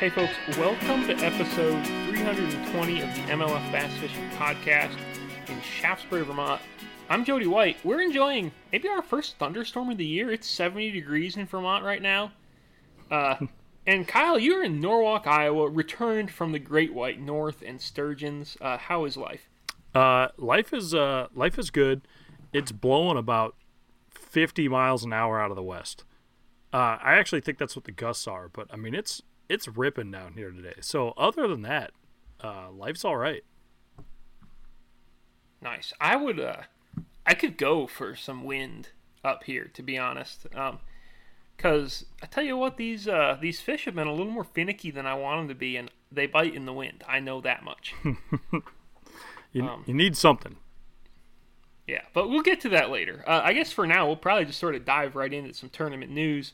Hey, folks, welcome to episode 320 of the MLF Bass Fishing Podcast in Shaftsbury, Vermont. I'm Jody White. We're enjoying maybe our first thunderstorm of the year. It's 70 degrees in Vermont right now. Uh, and Kyle, you're in Norwalk, Iowa, returned from the Great White North and sturgeons. Uh, how is life? Uh, life is uh, life is good. It's blowing about 50 miles an hour out of the west. Uh, I actually think that's what the gusts are, but I mean it's it's ripping down here today. So other than that, uh, life's all right. Nice. I would uh I could go for some wind up here to be honest. Um cuz I tell you what these uh these fish have been a little more finicky than I want them to be and they bite in the wind. I know that much. you, um, you need something. Yeah, but we'll get to that later. Uh, I guess for now we'll probably just sort of dive right into some tournament news.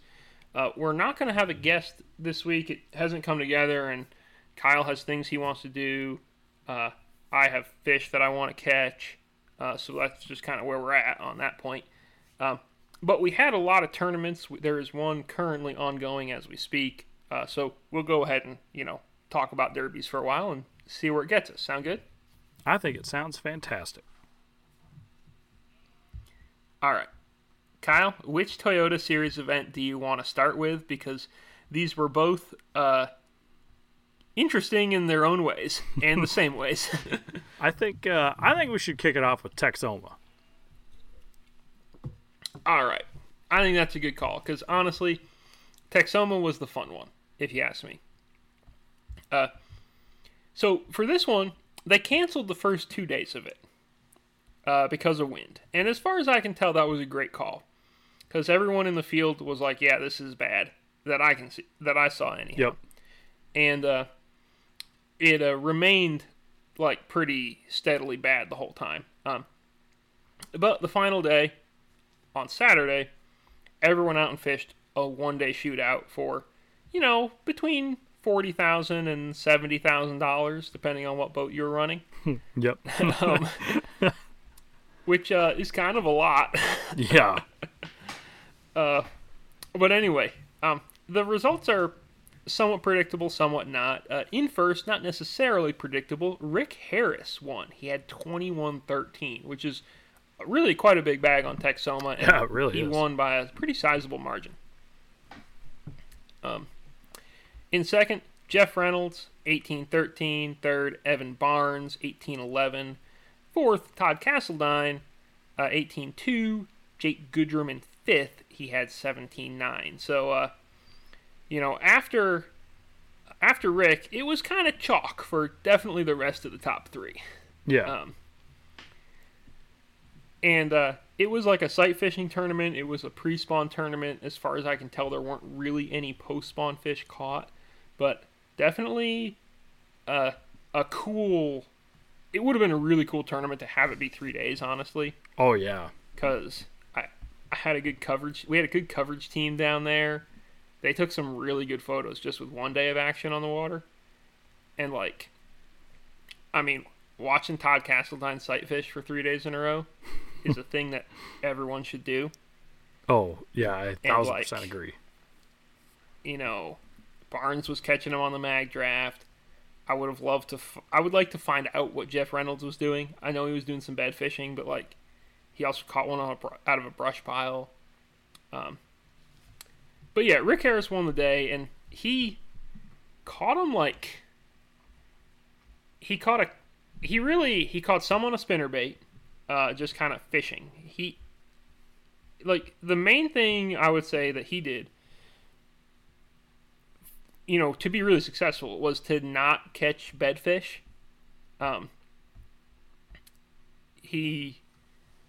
Uh, we're not going to have a guest this week. It hasn't come together, and Kyle has things he wants to do. Uh, I have fish that I want to catch. Uh, so that's just kind of where we're at on that point. Um, but we had a lot of tournaments. There is one currently ongoing as we speak. Uh, so we'll go ahead and you know talk about derbies for a while and see where it gets us. Sound good? I think it sounds fantastic. All right. Kyle, which Toyota Series event do you want to start with? Because these were both uh, interesting in their own ways and the same ways. I think uh, I think we should kick it off with Texoma. All right, I think that's a good call because honestly, Texoma was the fun one, if you ask me. Uh, so for this one, they canceled the first two days of it uh, because of wind, and as far as I can tell, that was a great call because everyone in the field was like, "Yeah, this is bad." That I can see, that I saw anyhow. Yep. And uh, it uh, remained like pretty steadily bad the whole time. Um, but the final day, on Saturday, everyone out and fished a one-day shootout for, you know, between forty thousand and seventy thousand dollars, depending on what boat you're running. yep. um, which uh, is kind of a lot. yeah. Uh, but anyway, um, the results are somewhat predictable, somewhat not. Uh, in first, not necessarily predictable, Rick Harris won. He had 21 13, which is really quite a big bag on Texoma. And yeah, really He is. won by a pretty sizable margin. Um, in second, Jeff Reynolds, 1813. Third, Evan Barnes, 1811. Fourth, Todd Castledine, uh, 18 2. Jake Goodrum in fifth, he had 17-9. So, uh, you know, after after Rick, it was kind of chalk for definitely the rest of the top three. Yeah. Um, and uh, it was like a sight fishing tournament. It was a pre-spawn tournament. As far as I can tell, there weren't really any post-spawn fish caught, but definitely uh, a cool. It would have been a really cool tournament to have it be three days, honestly. Oh yeah. Because I I had a good coverage. We had a good coverage team down there. They took some really good photos just with one day of action on the water, and like, I mean, watching Todd Castledine sight fish for three days in a row is a thing that everyone should do. Oh yeah, I thousand like, percent agree. You know, Barnes was catching him on the Magdraft. I would have loved to. F- I would like to find out what Jeff Reynolds was doing. I know he was doing some bad fishing, but like, he also caught one on br- out of a brush pile. Um, but yeah, Rick Harris won the day, and he caught him like he caught a he really he caught some on a spinner bait, uh, just kind of fishing. He like the main thing I would say that he did, you know, to be really successful was to not catch bedfish. Um, he,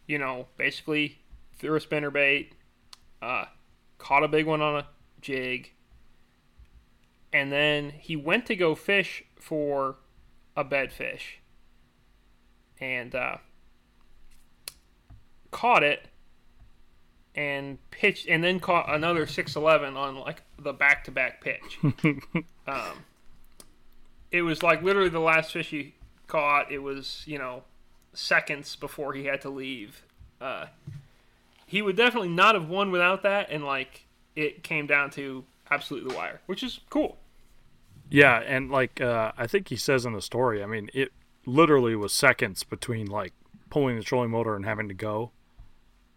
you know, basically threw a spinner bait, uh, caught a big one on a jig, and then he went to go fish for a bedfish and uh, caught it and pitched and then caught another 611 on like the back-to-back pitch um, it was like literally the last fish he caught it was you know seconds before he had to leave. Uh, he would definitely not have won without that, and like it came down to absolutely the wire, which is cool. Yeah, and like uh, I think he says in the story, I mean, it literally was seconds between like pulling the trolling motor and having to go,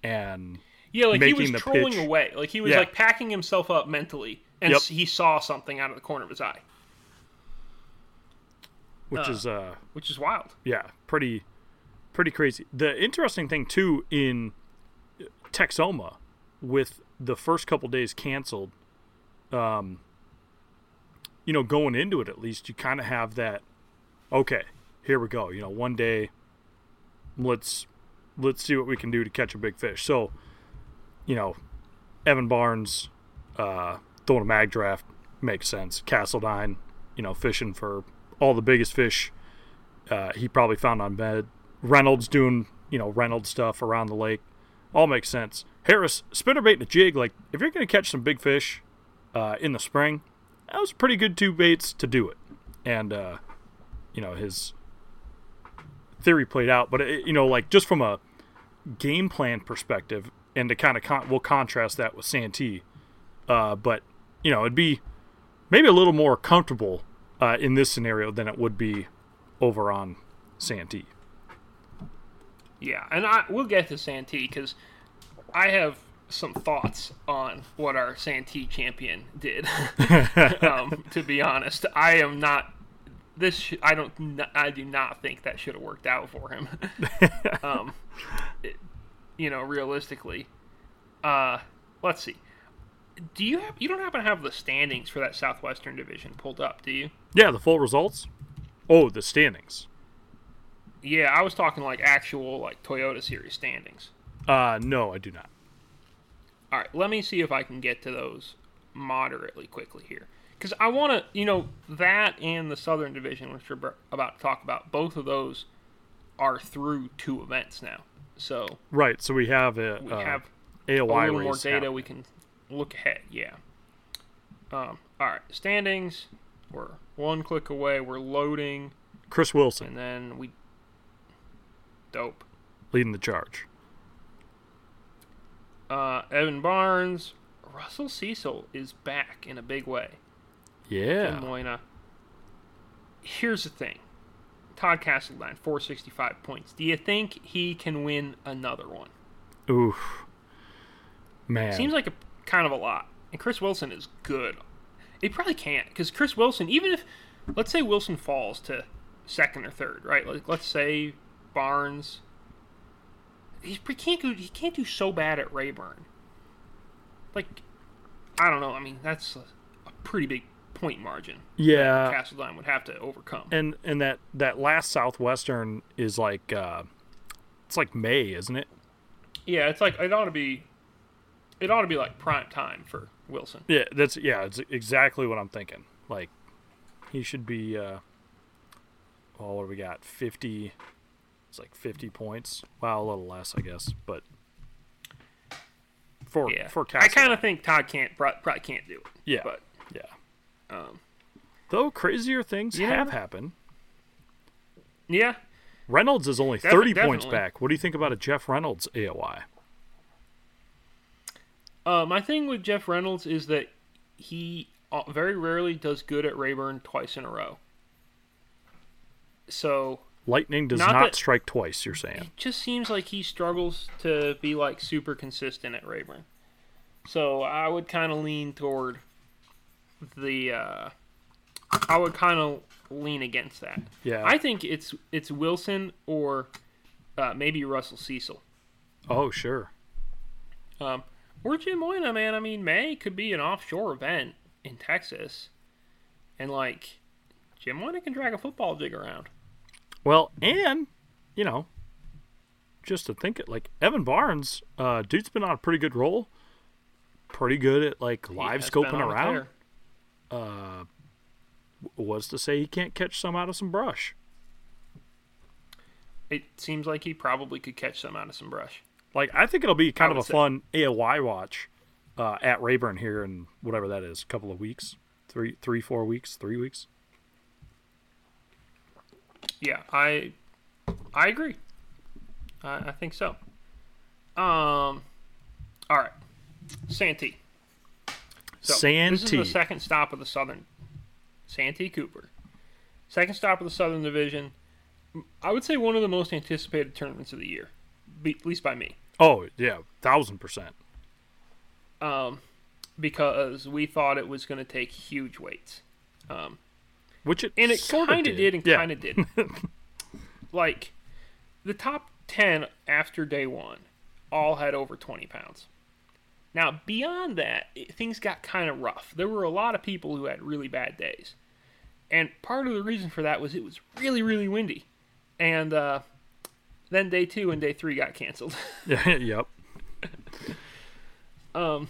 and Yeah, like he was trolling pitch. away. Like he was Yeah. like packing himself up mentally, and Yep. he saw something out of the corner of his eye, which Uh. is uh which is wild. yeah, pretty pretty crazy. The interesting thing too in Texoma with the first couple days canceled um you know, going into it at least you kind of have that okay, here we go. You know, one day let's let's see what we can do to catch a big fish. So, you know, Evan Barnes uh throwing a Magdraft makes sense. Castledine, you know, fishing for all the biggest fish uh, he probably found on bed. Reynolds doing, you know, Reynolds stuff around the lake. All makes sense. Harris, spinnerbait and a jig, like, if you're going to catch some big fish uh, in the spring, that was pretty good two baits to do it. And, uh, you know, his theory played out. But, it, you know, like, just from a game plan perspective, and to kind of, con- we'll contrast that with Santee. Uh, but, you know, it'd be maybe a little more comfortable uh, in this scenario than it would be over on Santee. Yeah, and I we'll get to Santee because I have some thoughts on what our Santee champion did. um, to be honest, I am not. This sh- I don't. I do not think that should have worked out for him. um, it- you know, realistically, uh, let's see. Do you have? You don't happen to have the standings for that Southwestern Division pulled up, do you? Yeah, the full results. Oh, the standings. Yeah, I was talking like actual like Toyota Series standings. Uh, no, I do not. All right, let me see if I can get to those moderately quickly here. Because I want to, you know, that and the Southern Division, which we're about to talk about, both of those are through two events now. So Right, so we have a, we uh, have AOY a little more data. happening. We can look ahead. Yeah. Um, all right, standings. We're one click away. We're loading, Chris Wilson and then we. Dope. leading the charge. Uh, Evan Barnes, Russell Cecil is back in a big way. Yeah. Jim Moyna. Here's the thing. Todd Castledine, 465 points. Do you think he can win another one? Oof. Man. Seems like a kind of a lot. And Chris Wilson is good. He probably can't because Chris Wilson, even if let's say Wilson falls to second or third, right? Like let's say Barnes, he can't do he can't do so bad at Rayburn. Like I don't know. I mean that's a, a pretty big point margin. yeah. Castledine would have to overcome. And and that that last Southwestern is like uh it's like May, isn't it? Yeah, it's like it ought to be. It ought to be like prime time for Wilson. Yeah, that's yeah, it's exactly what I'm thinking. Like he should be uh well, what do we got? 50 It's like 50 points. Wow, a little less, I guess, but for Yeah, for I kind of think Todd can't probably can't do it. yeah, but. Um, Though crazier things Yeah. have happened. yeah, Reynolds is only Defi- 30 points back. What do you think about a Jeff Reynolds AOY? uh, my thing with Jeff Reynolds is that he uh, very rarely does good at Rayburn twice in a row. So Lightning does Not not, strike twice, you're saying. it just seems like he struggles to be like super consistent at Rayburn. So I would kind of lean toward the. Uh, I would kind of lean against that. Yeah. I think it's it's Wilson or uh, maybe Russell Cecil. oh, sure. Um, or Jim Moyna, man. I mean, May could be an offshore event in Texas, and like Jim Moyna can drag a football jig around. Well, and you know, just to think it, like Evan Barnes, uh, dude's been on a pretty good roll. Pretty good at like live scoping around. Uh, was to say he can't catch some out of some brush. It seems like he probably could catch some out of some brush. Like I think it'll be kind of a say- fun AOY watch uh, at Rayburn here in whatever that is, a couple of weeks, three, three, four weeks, three weeks. Yeah, I I agree. I, I think so. Um, all right, Santee. So This is the second stop of the Southern. Santee Cooper. Second stop of the Southern Division. I would say one of the most anticipated tournaments of the year, be, at least by me, Oh yeah, thousand percent. Um, because we thought it was going to take huge weights. Which it and it kind of did. did and yeah. kind of didn't. like the top ten after day one, all had over twenty pounds. Now beyond that, it, things got kind of rough. There were a lot of people who had really bad days, and part of the reason for that was it was really really windy, and uh, then day two and day three got canceled, yep. um,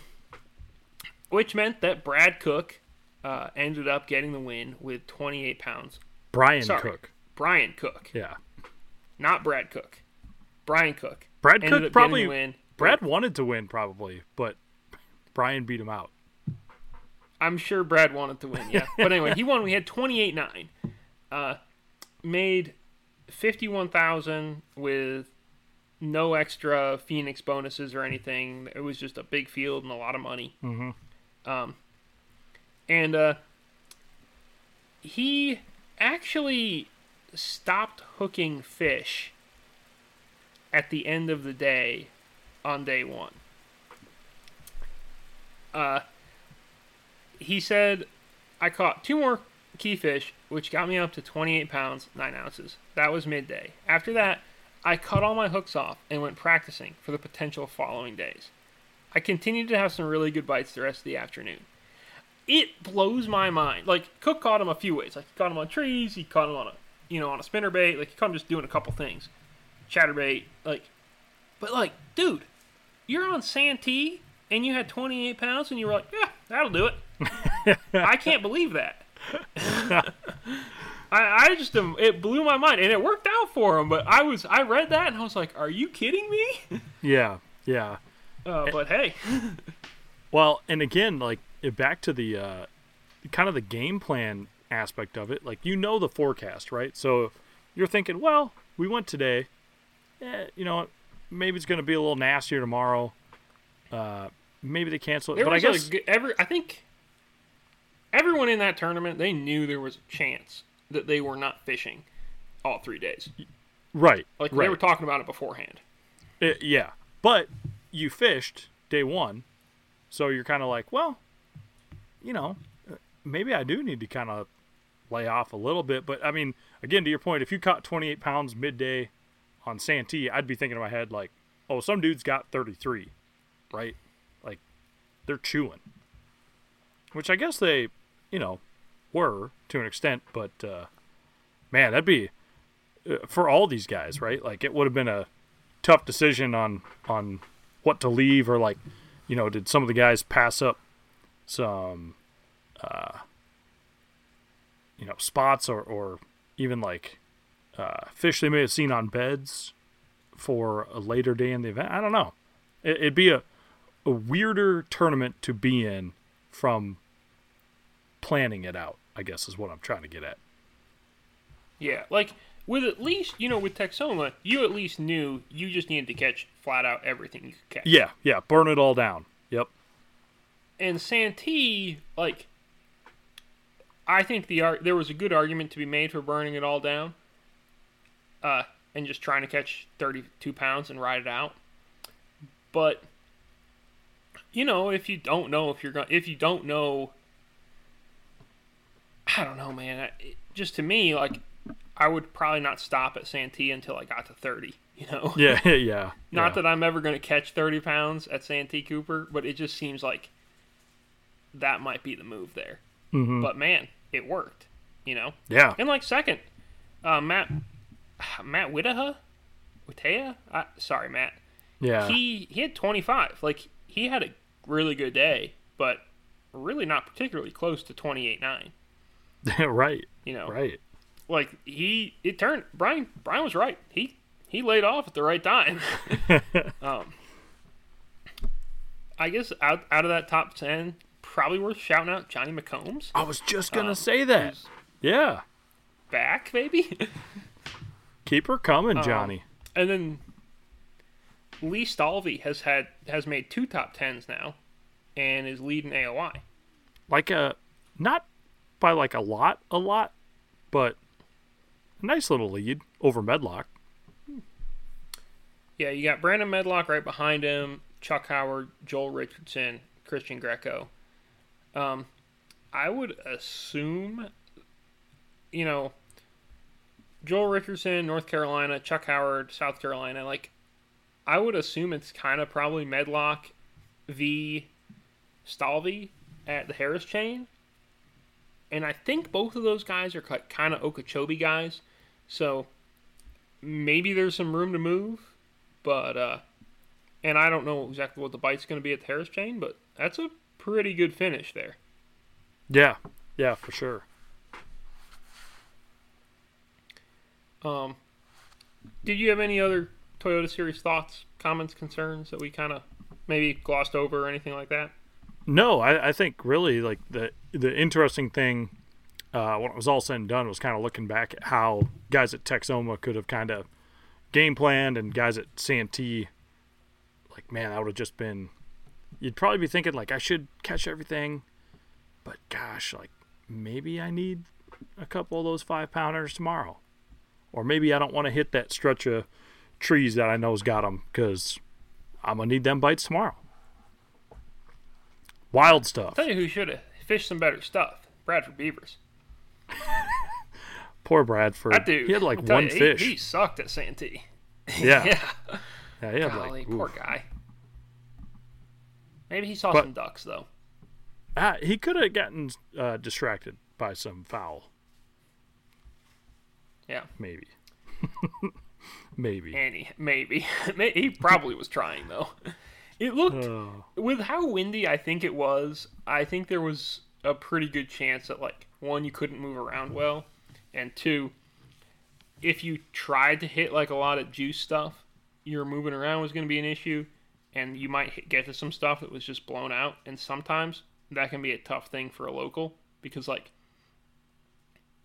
which meant that Brad Cook uh, ended up getting the win with twenty eight pounds. Brian Sorry, Cook. Brian Cook. Yeah. not Brad Cook. Brian Cook. Brad Cook probably win. Brad wanted to win probably, but Brian beat him out. I'm sure Brad wanted to win, yeah. but anyway, he won. We had 28-9. Uh, made 51,000 with no extra Phoenix bonuses or anything. It was just a big field and a lot of money. Mm-hmm. Um, and uh, he actually stopped hooking fish at the end of the day on day one. Uh, he said, I caught two more keyfish, which got me up to 28 pounds, 9 ounces. That was midday. After that, I cut all my hooks off and went practicing for the potential following days. I continued to have some really good bites the rest of the afternoon. It blows my mind. Like Cook caught him a few ways. Like he caught him on trees, he caught him on a you know on a spinner bait. Like he caught him just doing a couple things, chatterbait. Like, but like, dude, you're on Santee and you had 28 pounds and you were like, yeah, that'll do it. I can't believe that. I, I just um, it blew my mind and it worked out for him. But I was I read that and I was like, are you kidding me? Yeah, yeah. Uh, but hey, Well, and again, like it- back to the uh, kind of the game plan aspect of it. Like you know the forecast, right? So you're thinking, well, we went today. Eh, you know, maybe it's going to be a little nastier tomorrow. Uh, maybe they cancel it, there but I guess a g every I think everyone in that tournament they knew there was a chance that they were not fishing all three days. right, Like right. they were talking about it beforehand. Uh, yeah, but you fished day one, so you're kind of like, well, you know, uh, maybe I do need to kind of lay off a little bit. But I mean, again, to your point, if you caught 28 pounds midday on Santee, I'd be thinking in my head like, oh, some dude's got 33, right? Like they're chewing, which I guess they, you know, were to an extent. But uh, man, that'd be uh, for all these guys, right? Like it would have been a tough decision on on what to leave or like you know did some of the guys pass up some uh you know spots or or even like uh fish they may have seen on beds for a later day in the event. I don't know. It, it'd be a a weirder tournament to be in from planning it out i guess is what i'm trying to get at. Yeah, like with at least you know with Texoma, you at least knew you just needed to catch flat out everything you could catch. yeah yeah burn it all down. Yep. And Santee, like, I think the ar- there was a good argument to be made for burning it all down, uh, and just trying to catch thirty-two pounds and ride it out. But you know, if you don't know if you're going, if you don't know, I don't know, man. I- It, just to me, like, I would probably not stop at Santee until I got to thirty. You know, yeah yeah not yeah. that I'm ever going to catch 30 pounds at Santee Cooper, but it just seems like that might be the move there. Mhm. But man, it worked, you know. yeah And like second, uh, Matt Matt Whittaha, uh, sorry Matt. yeah He he had 25. Like he had a really good day, but really not particularly close to 28.9. right You know, right like he it turned Brian Brian was right. He he laid off at the right time. um, I guess out out of that top ten, probably worth shouting out Johnny McCombs I was just gonna Um, say that. Yeah, back maybe, keep her coming, Um, Johnny. and then Lee Stalvey has had has made two top tens now, and is leading AOY. Like a not by like a lot, a lot, but a nice little lead over Medlock. Yeah, you got Brandon Medlock right behind him, Chuck Howard, Joel Richardson, Christian Greco. Um, I would assume, you know, Joel Richardson, North Carolina, Chuck Howard, South Carolina. Like, I would assume it's kind of probably Medlock v. Stalvey at the Harris chain. And I think both of those guys are kind of Okeechobee guys. So maybe there's some room to move. But, uh, and I don't know exactly what the bite's going to be at the Harris chain, but that's a pretty good finish there. Yeah, yeah, for sure. Um, did you have any other Toyota Series thoughts, comments, concerns that we kind of maybe glossed over or anything like that? No, I, I think really like the the interesting thing uh, when it was all said and done was kind of looking back at how guys at Texoma could have kind of game planned and guys at Santee, like man, that would have just been. You'd probably be thinking like I should catch everything, but gosh, like maybe I need a couple of those five pounders tomorrow, or maybe I don't want to hit that stretch of trees that I know's got them because I'm gonna need them bites tomorrow. Wild stuff. I'll tell you who should have fished some better stuff. Bradford Beavers. Poor Bradford. That dude. He had like one you, fish. He, sucked at Santee. yeah. yeah. yeah. he had Golly, like poor oof. guy. Maybe he saw But- some ducks though. Ah, he could have gotten uh, distracted by some fowl. Yeah. Maybe. Maybe. He, maybe. He probably was trying though. It looked Oh. with how windy I think it was. I think there was a pretty good chance that like one you couldn't move around well, and two, if you tried to hit like a lot of juice stuff, your moving around was going to be an issue, and you might hit, get to some stuff that was just blown out. And sometimes that can be a tough thing for a local because like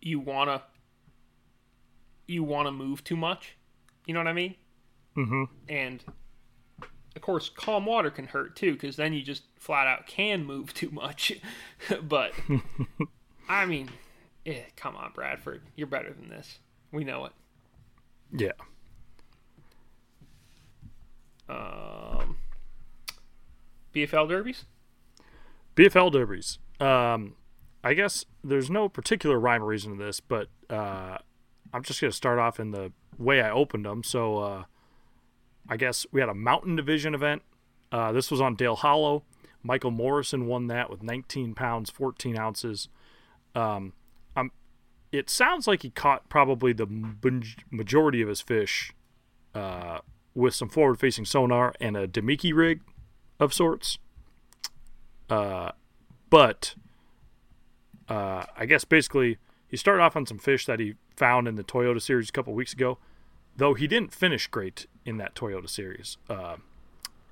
you wanna you wanna move too much. You know what I mean? Mm-hmm. and of course calm water can hurt too because then you just flat out can move too much but i mean eh, come on bradford you're better than this we know it Yeah. um, bfl derbies BFL derbies. Um, I guess there's no particular rhyme or reason to this, but uh, I'm just going to start off in the way I opened them. So uh, I guess we had a mountain division event. Uh, this was on Dale Hollow. Michael Morrison won that with 19 pounds, 14 ounces. Um, um, it sounds like he caught probably the majority of his fish uh, with some forward facing sonar and a Damiki rig of sorts. Uh, but uh, I guess basically he started off on some fish that he found in the Toyota series a couple weeks ago, though he didn't finish great in that Toyota series. Uh,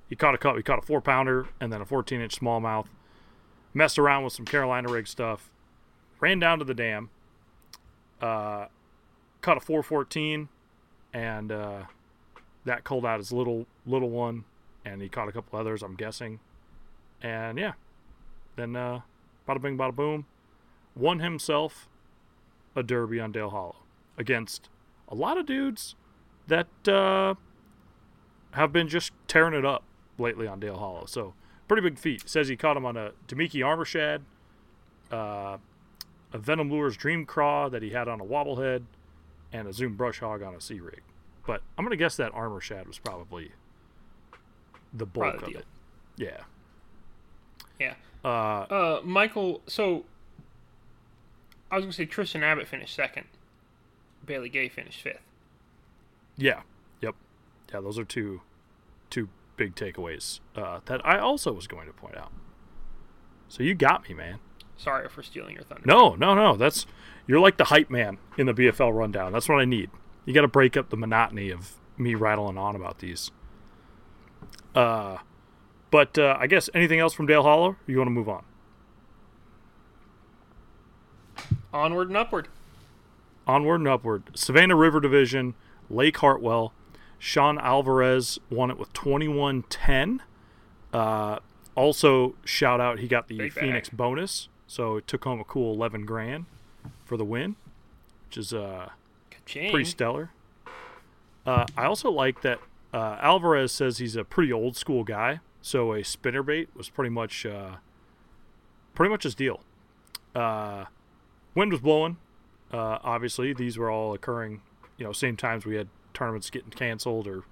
he caught a. He caught a four pounder and then a 14 inch smallmouth. Messed around with some Carolina rig stuff. Ran down to the dam. Uh, caught a 414, and uh, that culled out his little little one, and he caught a couple others. I'm guessing, and yeah, then uh, bada bing, bada boom, won himself a derby on Dale Hollow against a lot of dudes that uh, have been just tearing it up lately on Dale Hollow. So pretty big feat. Says he caught him on a Damiki armor shad, uh, a Venom Lures Dream Craw that he had on a wobblehead, and a Zoom Brush Hog on a C-rig. But I'm gonna guess that armor shad was probably the bulk Probably of the it. Yeah. yeah Uh, uh, michael so i was gonna say tristan abbott finished second bailey gay finished fifth Yeah. Yep. Yeah, those are two two big takeaways uh, that I also was going to point out. So you got me, man. sorry for stealing your thunder No, no, no. That's you're like the hype man in the BFL rundown. That's what I need. You got to break up the monotony of me rattling on about these. Uh, but uh, I guess anything else from Dale Hollow? You want to move on? Onward and upward Onward and upward. Savannah River Division, Lake Hartwell, Sean Alvarez won it with 21-10. Uh, also, shout out, he got the Big Phoenix bag. bonus, so it took home a cool 11 grand for the win, which is uh, Ka-ching. pretty stellar. Uh, I also like that uh, Alvarez says he's a pretty old school guy, so a spinnerbait was pretty much uh, pretty much his deal. Uh, wind was blowing. Uh, obviously, these were all occurring, you know, same times we had tournaments getting canceled or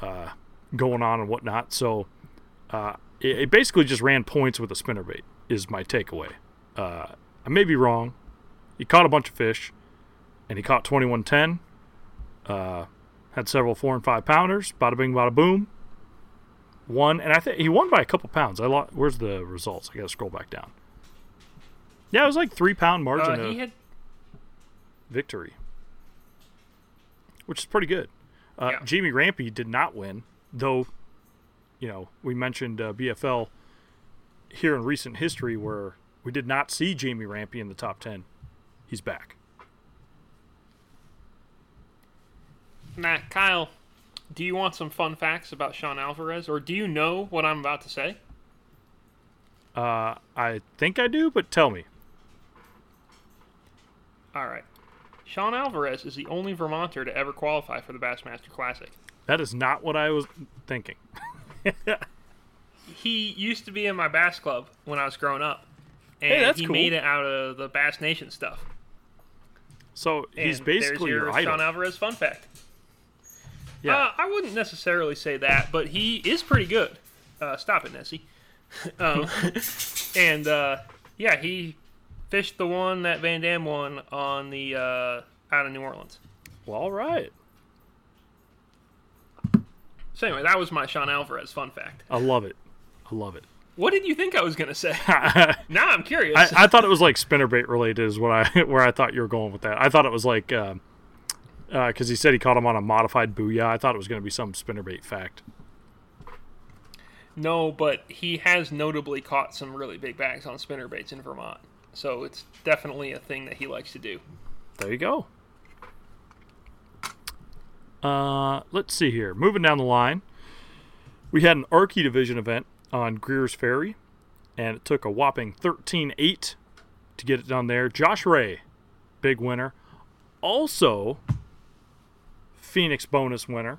uh, going on and whatnot. So uh, it, it basically just ran points with a spinnerbait. Is my takeaway. Uh, I may be wrong. He caught a bunch of fish, and he caught 2110. Uh, had several four and five pounders. Bada bing, bada boom. Won, and I think he won by a couple pounds. I lost. Where's the results? I gotta scroll back down. Yeah, it was like three pound margin Uh, of had victory, which is pretty good. Uh, Yeah. Jamie Rampy did not win, though. You know, we mentioned uh, BFL here in recent history where we did not see Jamie Rampy in the top ten. He's back. Matt Kyle. Do you want some fun facts about Sean Alvarez, or do you know what I'm about to say? Uh, I think I do, but tell me. All right. Sean Alvarez is the only Vermonter to ever qualify for the Bassmaster Classic. That is not what I was thinking. He used to be in my bass club when I was growing up, and Hey, that's he cool. made it out of the Bass Nation stuff. So he's And basically your, your. Sean Alvarez fun fact. yeah. Uh, I wouldn't necessarily say that, but he is pretty good. Uh, stop it, Nessie. um, and uh, yeah, he fished the one that Van Dam won on the uh, out of New Orleans. well, all right. So anyway, that was my Sean Alvarez fun fact. I love it. I love it. What did you think I was gonna say? Now I'm curious. I thought it was like spinnerbait related, is what I where I thought you were going with that. I thought it was like because uh, he said he caught him on a modified booyah. I thought it was going to be some spinnerbait fact. no, but he has notably caught some really big bags on spinnerbaits in Vermont. So it's definitely a thing that he likes to do. There you go. Uh, let's see here. Moving down the line, we had an Arkie Division event on Greer's Ferry, and it took a whopping 13-8 to get it done there. Josh Ray, big winner. Also, Phoenix bonus winner.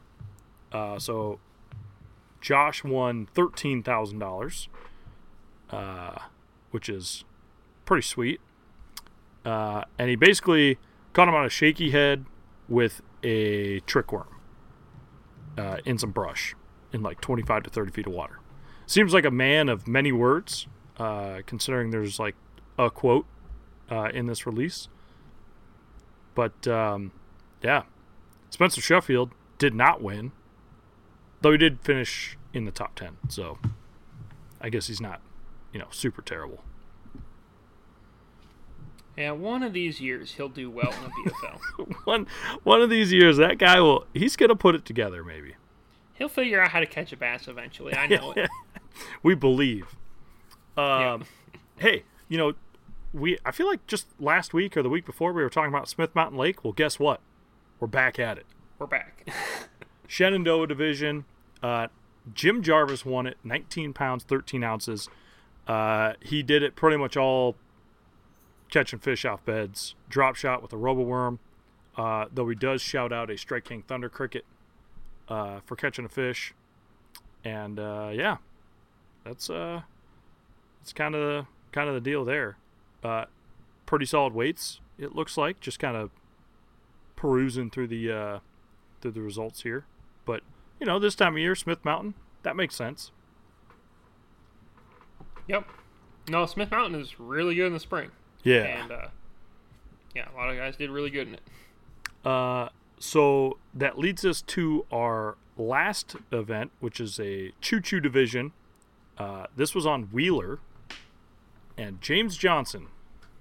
Uh, so Josh won thirteen thousand dollars, uh, which is pretty sweet. Uh, and he basically caught him on a shaky head with a trick worm uh, in some brush in like 25 to 30 feet of water. Seems like a man of many words, uh, considering there's like a quote uh, in this release. But um, yeah, Spencer Sheffield did not win, though he did finish in the top 10. So I guess he's not, you know, super terrible. Yeah, one of these years he'll do well in the BFL. one one of these years, that guy will he's gonna put it together. Maybe He'll figure out how to catch a bass eventually. I know it. we believe. Um, Yeah. Hey, you know, we I feel like just last week or the week before we were talking about Smith Mountain Lake. Well, guess what? We're back at it. We're back. Shenandoah division. Uh, Jim Jarvis won it, 19 pounds, 13 ounces. Uh, he did it pretty much all catching fish off beds. Drop shot with a robo worm. Uh, though he does shout out a Strike King Thunder Cricket uh, for catching a fish. And uh, yeah, that's uh, that's kind of kind of the deal there. Uh, pretty solid weights. It looks like just kind of perusing through the uh, through the results here. But you know, this time of year, Smith Mountain, that makes sense. yep. No, Smith Mountain is really good in the spring. Yeah. And uh, yeah, a lot of guys did really good in it. Uh, so that leads us to our last event, which is a choo choo division. Uh, this was on Wheeler, and James Johnson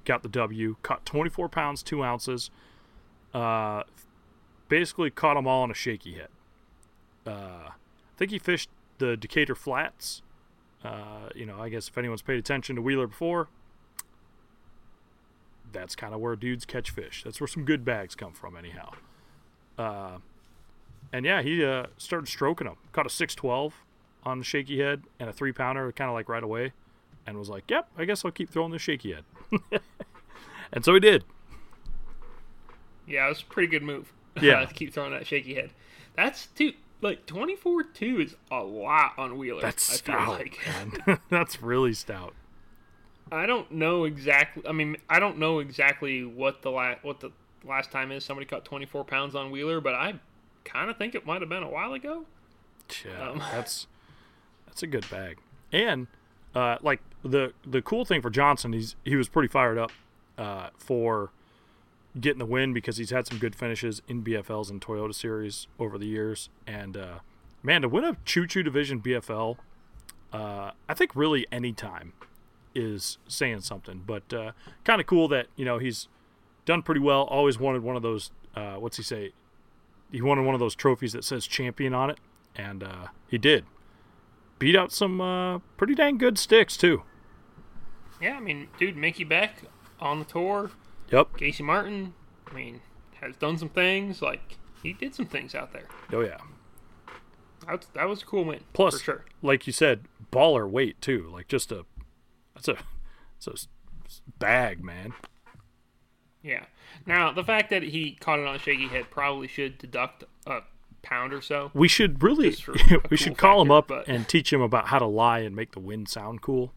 got the W. Caught 24 pounds, two ounces. Uh, basically caught them all on a shaky head. Uh, I think he fished the Decatur Flats. Uh, you know, I guess if anyone's paid attention to Wheeler before, that's kind of where dudes catch fish. That's where some good bags come from, anyhow. Uh, and yeah, he uh, started stroking them. Caught a six twelve on the shaky head and a three pounder, kind of like right away, and was like, "Yep, I guess I'll keep throwing the shaky head." and so he did. Yeah, it was a pretty good move. Yeah. to keep throwing that shaky head. That's dude, like twenty four two is a lot on Wheeler. That's stout, like. man. That's really stout. I don't know exactly. I mean, I don't know exactly what the last what the last time is somebody caught 24 pounds on Wheeler, but I kind of think it might have been a while ago. Yeah, Um. that's that's a good bag. And uh, like the the cool thing for Johnson, he's he was pretty fired up uh, for getting the win because he's had some good finishes in BFLs and Toyota Series over the years. And uh, man, to win a Choo Choo Division BFL, uh, I think really any time is saying something. But uh, kind of cool that you know he's done pretty well. Always wanted one of those. Uh, what's he say? He wanted one of those trophies that says champion on it, and uh, he did. Beat out some uh, pretty dang good sticks too. Yeah, I mean, dude, Mickey Beck on the tour, Yep. Casey Martin. I mean, has done some things. Like he did some things out there. Oh yeah. That was, that was a cool win. Plus, for sure. like you said, baller weight too. Like just a, that's a, it's a bag, man. Yeah. Now the fact that he caught it on a shaky head probably should deduct a pound or so. We should really, Just for a we should cool call him up but- and teach him about how to lie and make the wind sound cool.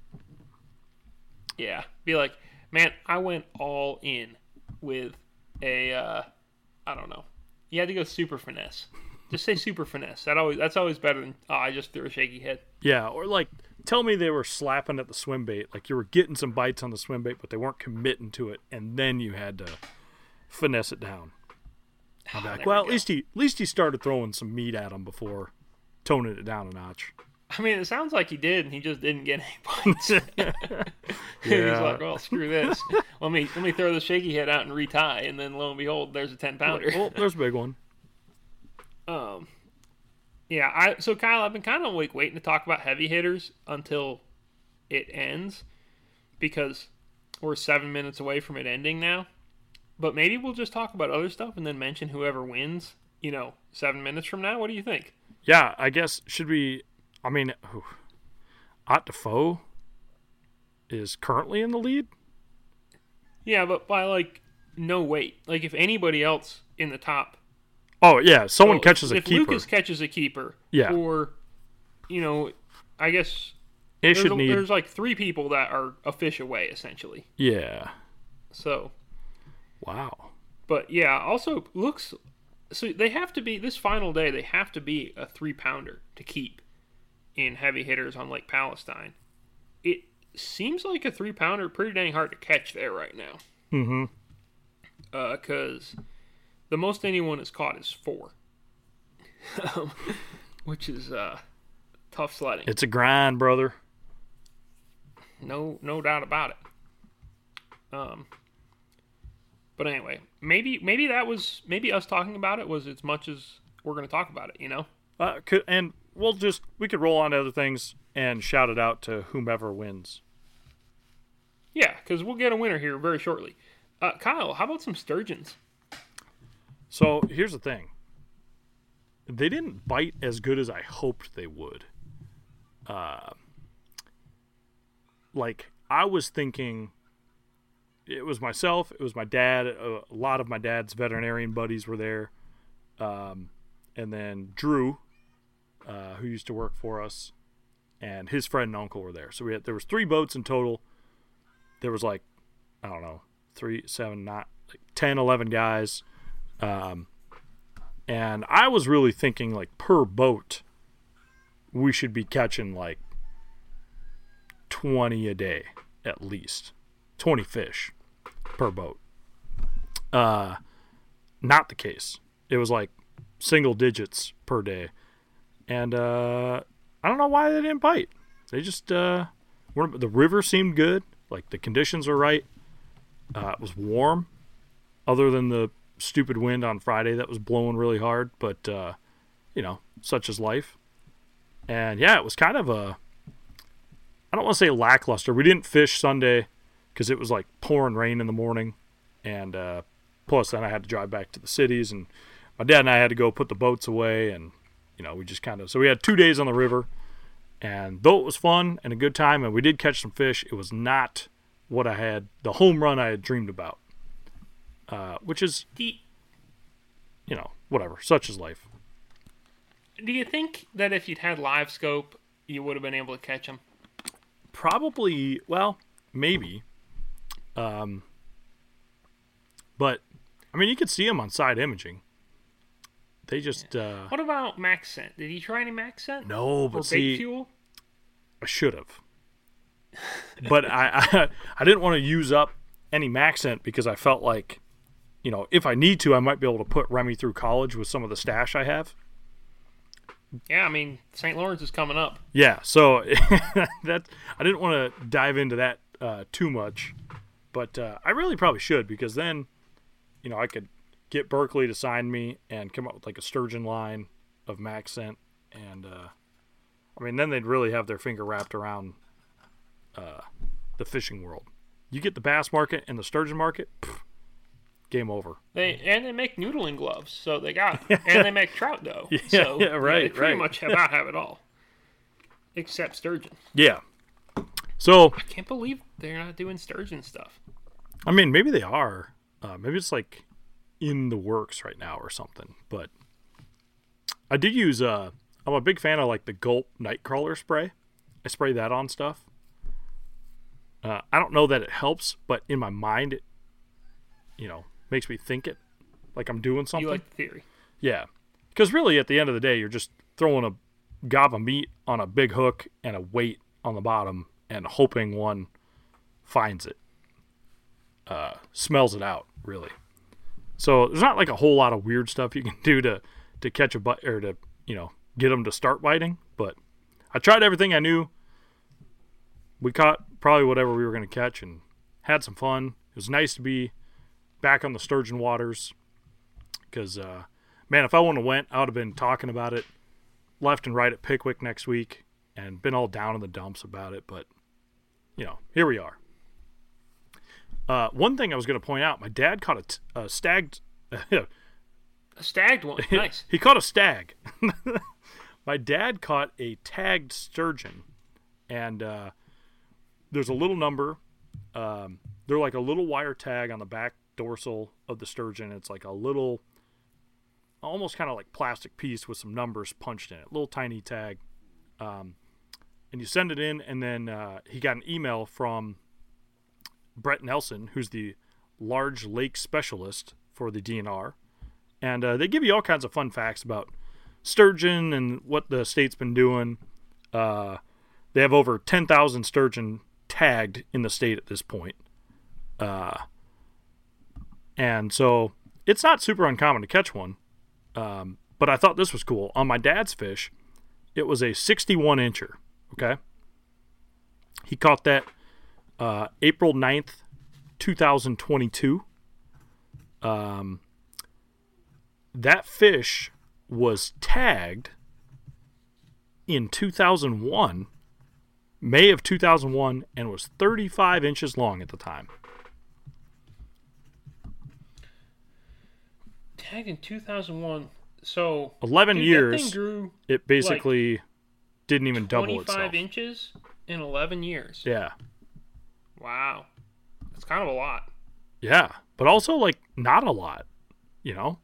Yeah. Be like, man, I went all in with a, uh, I don't know. You had to go super finesse. Just say super finesse. That always that's always better than oh, I just threw a shaky head. Yeah, or like tell me they were slapping at the swim bait, like you were getting some bites on the swim bait, but they weren't committing to it, and then you had to finesse it down. Like, There we well, at least he at least he started throwing some meat at him before toning it down a notch. I mean, it sounds like he did, and he just didn't get any bites. He's like, well, screw this. let me let me throw the shaky head out and retie, and then lo and behold, there's a ten pounder. well, there's a big one. Um, yeah, I so Kyle, I've been kind of like waiting to talk about heavy hitters until it ends because we're seven minutes away from it ending now. But maybe we'll just talk about other stuff and then mention whoever wins. You know, seven minutes from now. What do you think? Yeah, I guess should we? I mean, Ott Defoe is currently in the lead. Yeah, but by like no weight. Like if anybody else in the top, Oh yeah, someone well, catches a keeper. if keeper. Lucas catches a keeper, Yeah. or you know, I guess it there's, should a- need. there's like three people that are a fish away essentially. Yeah. So Wow. But yeah, also looks so they have to be this final day. They have to be a three pounder to keep in heavy hitters on Lake Palestine. It seems like a three pounder pretty dang hard to catch there right now. Mm-hmm. Uh, Because the most anyone has caught is four, Um, which is uh, tough sledding. It's a grind, brother. No, no doubt about it. Um, but anyway, maybe maybe that was maybe us talking about it was as much as we're going to talk about it. You know. Uh, could, and we'll just we could roll on to other things and shout it out to whomever wins. Yeah, because we'll get a winner here very shortly. Uh, Kyle, how about some sturgeons? So here's the thing. They didn't bite as good as I hoped they would. Uh, like I was thinking, it was myself, it was my dad. A, lot of my dad's veterinarian buddies were there, um, and then Drew, uh, who used to work for us, and his friend and uncle were there. So we had there was three boats in total. There was like, I don't know, three, seven, not like 10, 11 guys. Um, and I was really thinking like per boat, we should be catching like 20 a day at least, 20 fish per boat. Uh, not the case. It was like single digits per day. And uh, I don't know why they didn't bite. They just, uh, the river seemed good. Like the conditions were right. Uh, it was warm, other than the stupid wind on Friday that was blowing really hard. But uh, you know, such is life. And yeah, it was kind of a. I don't want to say lackluster. We didn't fish Sunday because it was like pouring rain in the morning, and uh, plus then I had to drive back to the cities, and my dad and I had to go put the boats away, and you know we just kind of so we had two days on the river, and though it was fun and a good time, and we did catch some fish, it was not what I had the home run I had dreamed about, uh, which is Do you, you know whatever, such is life. do you think that if you'd had LiveScope, you would have been able to catch them? Probably, well, maybe. Um, but I mean, you could see them on side imaging. They just uh, What about MaxScent? Did he try any MaxScent? no, but bait see, fuel? I should have. but I, I I didn't want to use up any MaxScent because I felt like, you know, if I need to, I might be able to put Remy through college with some of the stash I have. Yeah, I mean St. Lawrence is coming up. Yeah, so that I didn't want to dive into that uh, too much, but uh, I really probably should because then, you know, I could get Berkley to sign me and come up with like a sturgeon line of MaxScent, and uh, I mean then they'd really have their finger wrapped around uh, the fishing world. You get the bass market and the sturgeon market, pff, game over. They and they make noodling gloves, so they got and they make trout dough. Yeah, so yeah, right, They pretty right. much have about have it all, except sturgeon. Yeah. So I can't believe they're not doing sturgeon stuff. I mean, maybe they are. Uh, maybe it's like in the works right now or something. But I did use. Uh, I'm a big fan of like the Gulp Nightcrawler spray. I spray that on stuff. Uh, I don't know that it helps, but in my mind, it, you know, makes me think it like I'm doing something. You like the theory? Yeah. Because really, at the end of the day, you're just throwing a gob of meat on a big hook and a weight on the bottom and hoping one finds it, uh, smells it out, really. So there's not like a whole lot of weird stuff you can do to, to catch a bite or to, you know, get them to start biting. But I tried everything I knew. We caught probably whatever we were going to catch and had some fun. It was nice to be back on the sturgeon waters because uh, man, if I wouldn't have went, I would have been talking about it left and right at Pickwick next week and been all down in the dumps about it. But you know, here we are. Uh, one thing I was going to point out: my dad caught a, t- a stag. A stagged one, nice. he caught a stag. my dad caught a tagged sturgeon, and uh, there's a little number. Um, they're like a little wire tag on the back dorsal of the sturgeon. It's like a little, almost kind of like plastic piece with some numbers punched in it. Little tiny tag. Um, and you send it in, and then uh, he got an email from Brett Nelson, who's the large lake specialist for the DNR and uh, they give you all kinds of fun facts about sturgeon and what the state's been doing. Uh, they have over 10,000 sturgeon tagged in the state at this point. Uh, and so it's not super uncommon to catch one. Um, but I thought this was cool. On my dad's fish, it was a 61 incher. Okay. He caught that uh, April 9th, 2022. Um, that fish was tagged in 2001, May of 2001, and was 35 inches long at the time. Tagged in 2001. So 11 dude, years, it basically didn't even double itself. 25 inches in 11 years. Yeah. Wow, that's kind of a lot. Yeah. But also, like, not a lot, you know?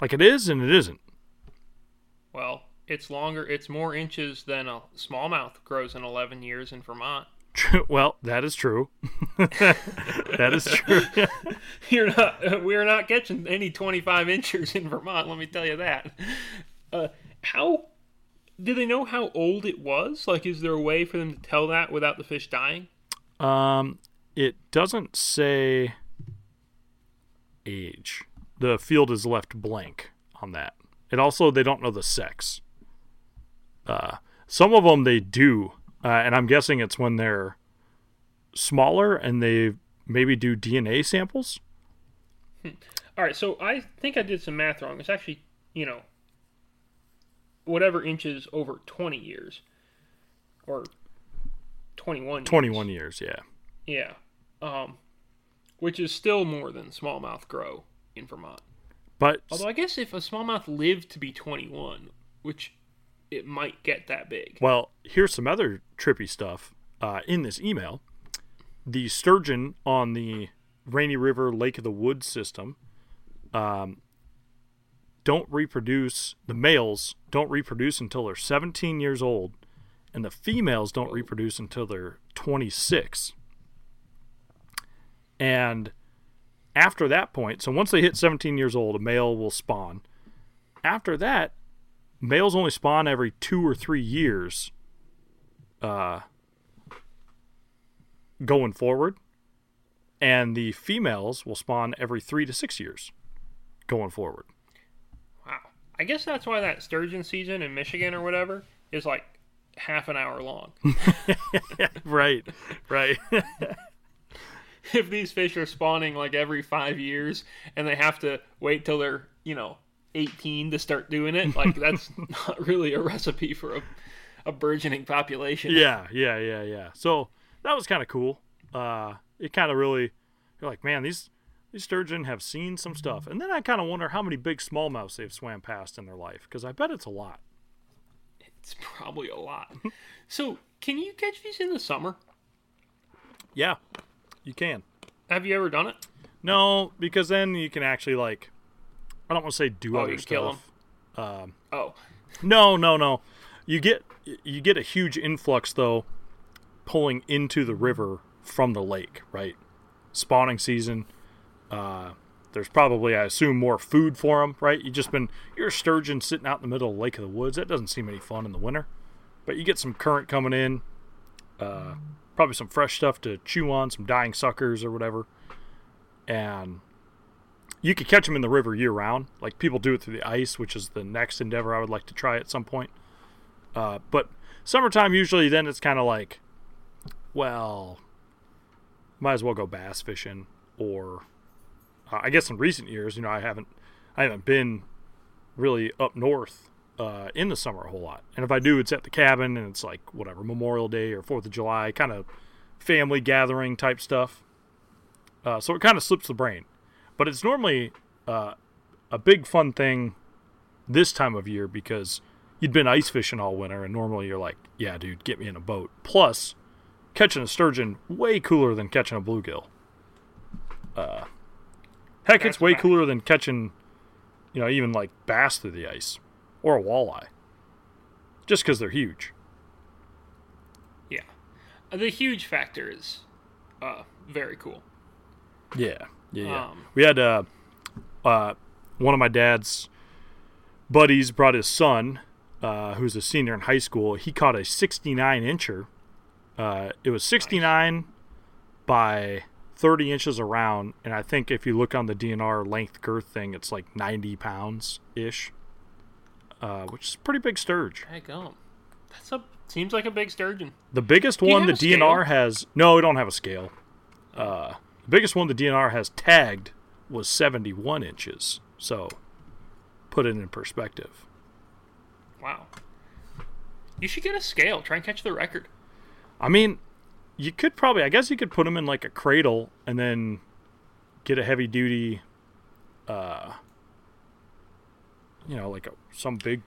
Like, it is and it isn't. Well, it's longer. It's more inches than a smallmouth grows in 11 years in Vermont. well, that is true. that is true. You're not. We're not catching any 25 inchers in Vermont. Let me tell you that. Uh, how do they know how old it was? Like, is there a way for them to tell that without the fish dying? Um, it doesn't say age. The field is left blank on that. It also they don't know the sex. Uh, some of them they do, uh, and I'm guessing it's when they're smaller and they maybe do DNA samples. All right, so I think I did some math wrong. It's actually, you know, whatever inches over 20 years or 21 years. 21 years, yeah. Yeah. Um, which is still more than smallmouth grow in Vermont. But Although I guess if a smallmouth lived to be 21, which it might get that big. Well, here's some other trippy stuff uh, in this email. The sturgeon on the Rainy River Lake of the Woods system um, don't reproduce, the males don't reproduce until they're 17 years old, and the females don't reproduce until they're 26. And after that point, so once they hit 17 years old, a male will spawn. After that, males only spawn every two or three years uh, going forward and the females will spawn every three to six years going forward Wow. I guess that's why that sturgeon season in Michigan or whatever is like half an hour long. right right if these fish are spawning like every five years and they have to wait till they're, you know, 18 to start doing it, like that's not really a recipe for a, a burgeoning population. yeah yeah yeah yeah so that was kind of cool uh, it kind of really you're like man these these sturgeon have seen some stuff and then i kind of wonder how many big smallmouths they've swam past in their life because i bet it's a lot It's probably a lot. so, can you catch these in the summer? yeah you can Have you ever done it? no because then you can actually like i don't want to say do Oh, other you can kill stuff Oh, No, no, no. You get you get a huge influx though pulling into the river from the lake, right? Spawning season. Uh, there's probably, I assume, more food for them, right? You just been you're a sturgeon sitting out in the middle of the Lake of the Woods. That doesn't seem any fun in the winter, but you get some current coming in. Uh, probably some fresh stuff to chew on, some dying suckers or whatever, and you could catch them in the river year round. Like people do it through the ice, which is the next endeavor I would like to try at some point. Uh, but summertime usually then it's kind of like, well, might as well go bass fishing. Or uh, I guess in recent years, you know, I haven't I haven't been really up north uh, in the summer a whole lot. And if I do, it's at the cabin and it's like whatever Memorial Day or Fourth of July, kind of family gathering type stuff. Uh, so it kind of slips the brain but it's normally uh, a big fun thing this time of year because you'd been ice fishing all winter and normally you're like yeah dude get me in a boat plus catching a sturgeon way cooler than catching a bluegill uh, heck That's it's way cooler than catching you know even like bass through the ice or a walleye just because they're huge yeah. The huge factor is uh, very cool. Yeah, yeah, yeah. Um, we had uh, uh, one of my dad's buddies brought his son, uh, who's a senior in high school. He caught a 69 incher. Uh, it was 69 by 30 inches around, and I think if you look on the DNR length girth thing, it's like 90 pounds ish, uh, which is a pretty big sturge. Daggum. That's a seems like a big sturgeon. The biggest one the have a scale? DNR has no, we don't have a scale. Uh, the biggest one the DNR has tagged was 71 inches. So, put it in perspective. Wow. You should get a scale. Try and catch the record. I mean, you could probably, I guess, you could put them in like a cradle and then get a heavy duty, uh, you know, like a, some big.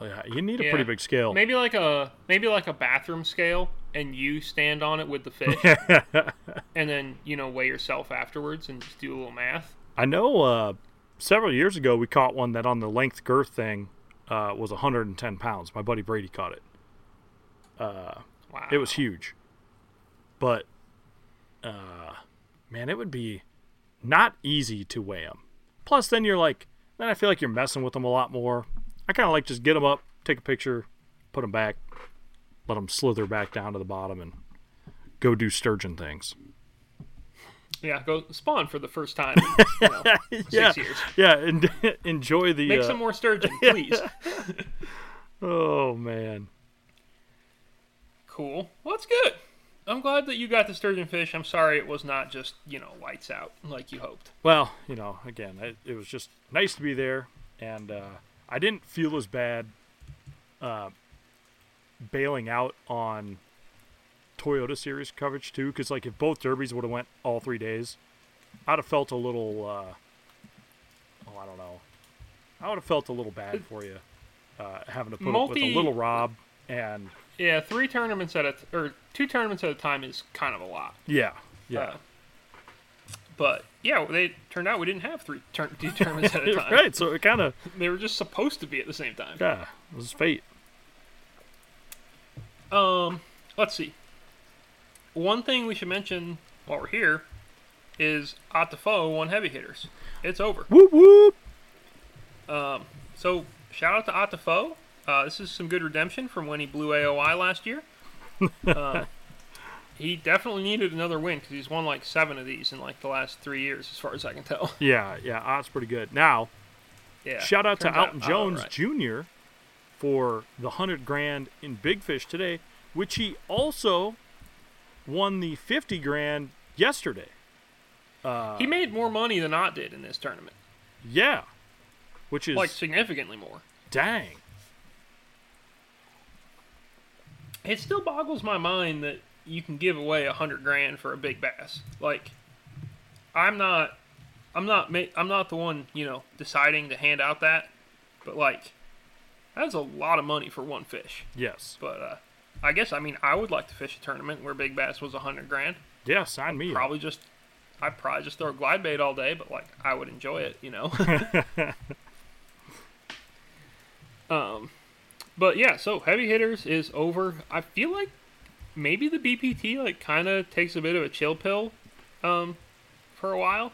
Yeah, you need a Yeah. pretty big scale. Maybe like a maybe like a bathroom scale, and you stand on it with the fish, and then you know weigh yourself afterwards and just do a little math. I know uh, several years ago we caught one that on the length girth thing uh, was 110 pounds. My buddy Brady caught it. Uh, Wow. it was huge, but uh, man, it would be not easy to weigh them. Plus, then you're like, then I feel like you're messing with them a lot more. I kind of like just get them up, take a picture, put them back, let them slither back down to the bottom, and go do sturgeon things. yeah. Go spawn for the first time. In, you know, six yeah, years. yeah, and enjoy the. Make uh, some more sturgeon, please. Oh man. Cool. Well, that's good. I'm glad that you got the sturgeon fish. I'm sorry it was not just you know lights out like you hoped. Well, you know, again, it, it was just nice to be there, and uh, I didn't feel as bad uh, bailing out on Toyota Series coverage too, because like if both derbies would have went all three days, I'd have felt a little, uh, oh, I don't know. I would have felt a little bad for you, uh, having to put up with a little Rob and Yeah, three tournaments at a t- or two tournaments at a time is kind of a lot. yeah, yeah. Uh, but yeah, they turned out we didn't have three two tournaments at a time. right. So it kind of They were just supposed to be at the same time. yeah, it was fate. Um, let's see. One thing we should mention while we're here is Ott DeFoe won heavy hitters. It's over. Whoop whoop. Um, so shout out to Ott DeFoe. Uh, this is some good redemption from when he blew AOY last year. um, he definitely needed another win because he's won like seven of these in like the last three years, as far as I can tell. Yeah, yeah. That's pretty good. Now, Yeah. shout out to Alton oh, Jones right. Jr. for the hundred grand in Big Fish today, which he also won the fifty grand yesterday. Uh, He made more money than Ott did in this tournament, yeah, which is like significantly more. dang. It still boggles my mind that you can give away a hundred grand for a big bass. Like, I'm not, I'm not, I'm not the one, you know, deciding to hand out that, but like, that's a lot of money for one fish. Yes. But uh, I guess I mean I would like to fish a tournament where big bass was a hundred grand. Yeah, sign me. up. Probably just, I'd probably just throw a glide bait all day, but like I would enjoy it, you know. um, but yeah, so heavy hitters is over. I feel like maybe the BPT like kind of takes a bit of a chill pill, um, for a while,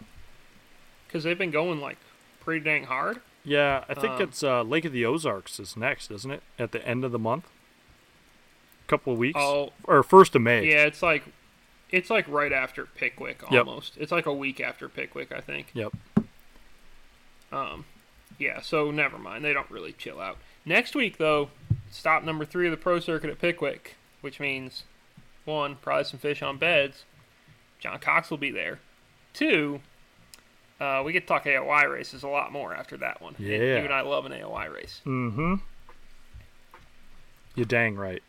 because they've been going like pretty dang hard. Yeah, I think Um, it's uh, Lake of the Ozarks is next, isn't it? At the end of the month, A couple of weeks, Oh, or first of May. yeah, it's like, it's like right after Pickwick Yep. almost. It's like a week after Pickwick, I think. Yep. Um, yeah, so never mind. They don't really chill out. Next week, though, stop number three of the pro circuit at Pickwick, which means one, probably some fish on beds. John Cox will be there. Two, uh, we get to talk AOY races a lot more after that one. And Yeah. you and I love an AOY race. Mm-hmm. You dang right.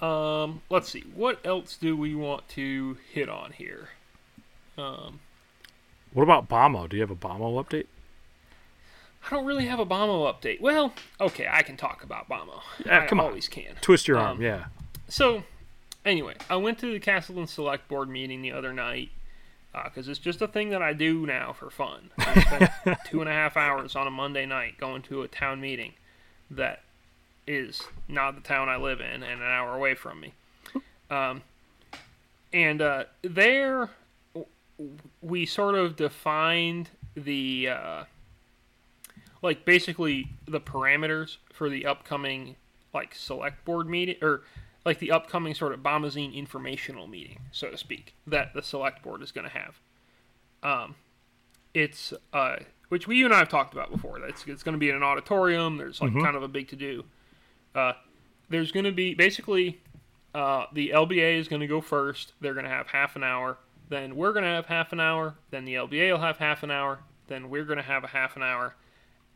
Um, let's see. What else do we want to hit on here? Um, What about Bomo? Do you have a Bomo update? I don't really have a Bomo update. Well, okay, I can talk about Bomo. Yeah, I come on. always can. Twist your arm. Um, Yeah. So, anyway, I went to the Castleton Select Board meeting the other night because it's just a thing that I do now for fun. I spent two and a half hours on a Monday night going to a town meeting that is not the town I live in and an hour away from me. Um, and uh, there, we sort of defined the. Uh, like basically the parameters for the upcoming like select board meeting or like the upcoming sort of Bomoseen informational meeting, so to speak, that the select board is going to have. Um, it's uh, which we you and I have talked about before. That's it's going to be in an auditorium. There's like kind of a big to do. Uh, there's going to be basically uh, the LBA is going to go first. They're going to have half an hour. Then we're going to have half an hour. Then the LBA will have half an hour. Then we're going to have a half an hour.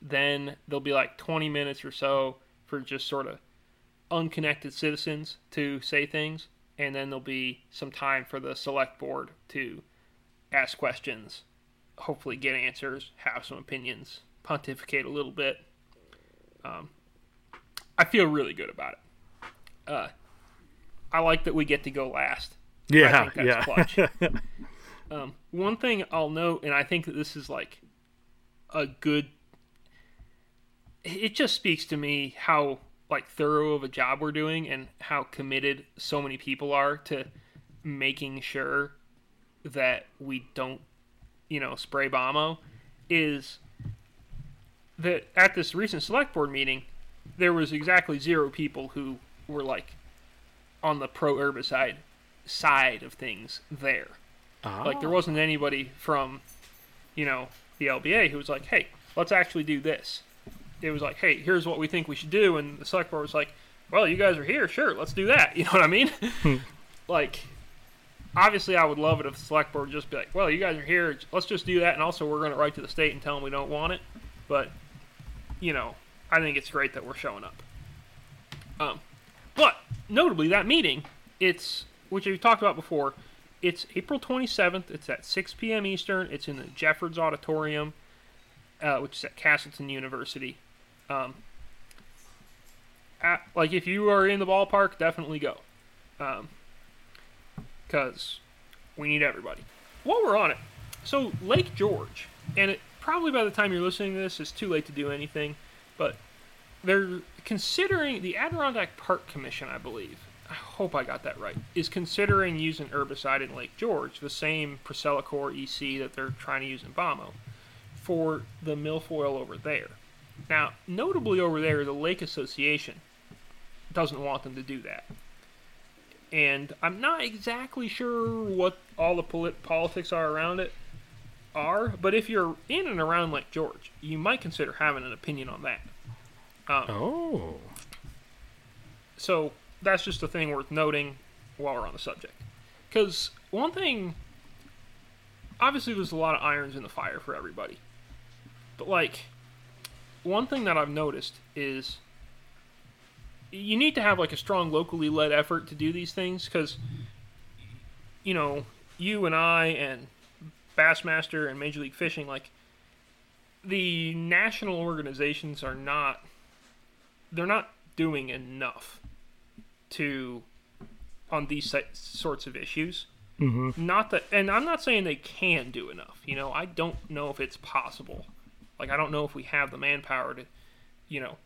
Then there'll be like 20 minutes or so for just sort of unconnected citizens to say things. And then there'll be some time for the select board to ask questions, hopefully get answers, have some opinions, pontificate a little bit. Um, I feel really good about it. Uh, I like that we get to go last. Yeah. think that's yeah. clutch. Um, one thing I'll note, and I think that this is like a good. It just speaks to me how like thorough of a job we're doing, and how committed so many people are to making sure that we don't, you know, spray Bomo. Is that at this recent select board meeting, there was exactly zero people who were like on the pro herbicide side of things there. Like there ah. wasn't anybody from, you know, the LBA who was like, "Hey, let's actually do this." It was like, "Hey, here's what we think we should do," and the select board was like, "Well, you guys are here, sure, let's do that." You know what I mean? like, obviously, I would love it if the select board would just be like, "Well, you guys are here, let's just do that," and also we're going to write to the state and tell them we don't want it. But, you know, I think it's great that we're showing up. Um, but notably, that meeting, it's which we talked about before. It's April 27th. It's at 6 p.m. Eastern. It's in the Jeffords Auditorium. uh, which is at Castleton University. Um, at, like if you are in the ballpark, definitely go, because we need everybody. While we're on it, so Lake George, and it probably by the time you're listening to this, it's too late to do anything, but they're considering the Adirondack Park Commission, I believe. I hope I got that right. Is considering using herbicide in Lake George, the same ProcellaCOR EC that they're trying to use in Bomo, for the milfoil over there. Now, notably over there, the Lake Association doesn't want them to do that. And I'm not exactly sure what all the polit- politics are around it are, but if you're in and around Lake George, you might consider having an opinion on that. Um, Oh. so that's just a thing worth noting while we're on the subject. Because one thing, obviously, there's a lot of irons in the fire for everybody. But, like, one thing that I've noticed is you need to have, like, a strong locally led effort to do these things. Because, you know, you and I and Bassmaster and Major League Fishing, like, the national organizations are not they're not doing enough to on these sorts of issues. Mm-hmm. Not that, and I'm not saying they can do enough. You know, I don't know if it's possible. Like, I don't know if we have the manpower to, you know,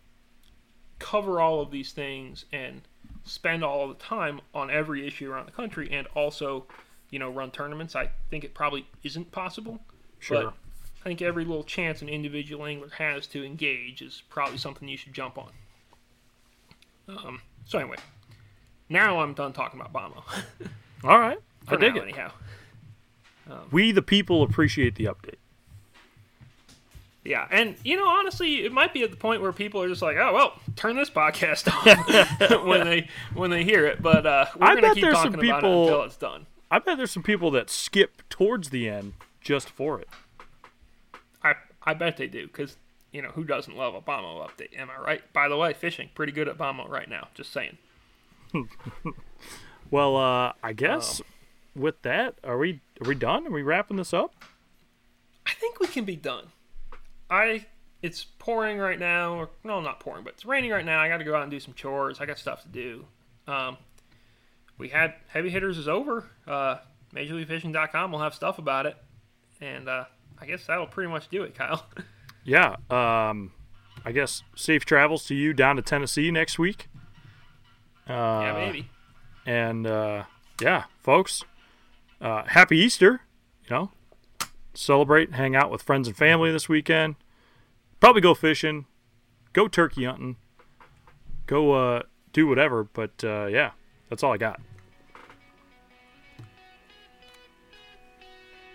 cover all of these things and spend all the time on every issue around the country, and also, you know, run tournaments. I think it probably isn't possible. Sure. But I think every little chance an individual angler has to engage is probably something you should jump on. Um, so anyway, now I'm done talking about Bomo. All right. I dig now, it. anyhow. We the people appreciate the update. Yeah, and you know, honestly, it might be at the point where people are just like, "Oh, well, turn this podcast on" when they when they hear it. But uh, we're I gonna bet keep there's talking some about it people- until it's done. I bet there's some people that skip towards the end just for it. I I bet they do because you know who doesn't love a Bomo update? Am I right? By the way, fishing pretty good at Bomo right now. Just saying. Well, uh, I guess Oh. with that, are we are we done? Are we wrapping this up? I think we can be done. I it's pouring right now. Or, no, not pouring, but it's raining right now. I got to go out and do some chores. I got stuff to do. Um, we had heavy hitters is over. Uh, MajorLeagueFishing.com will have stuff about it, and uh, I guess that'll pretty much do it, Kyle. Yeah. Um, I guess safe travels to you down to Tennessee next week. Uh, yeah, maybe. And uh, yeah, folks, uh, happy Easter. You know, celebrate, hang out with friends and family this weekend. Probably go fishing, go turkey hunting, go uh, do whatever. But uh, yeah, that's all I got.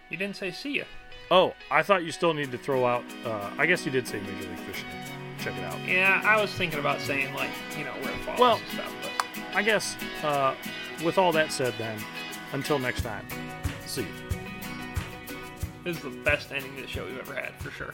You didn't say see ya. Oh, I thought you still needed to throw out. Uh, I guess you did say Major League Fishing. Check it out. Yeah, I was thinking about saying like you know where to follow Well- and stuff, but I guess uh, with all that said, then until next time, see you. This is the best ending to the show we've ever had for sure.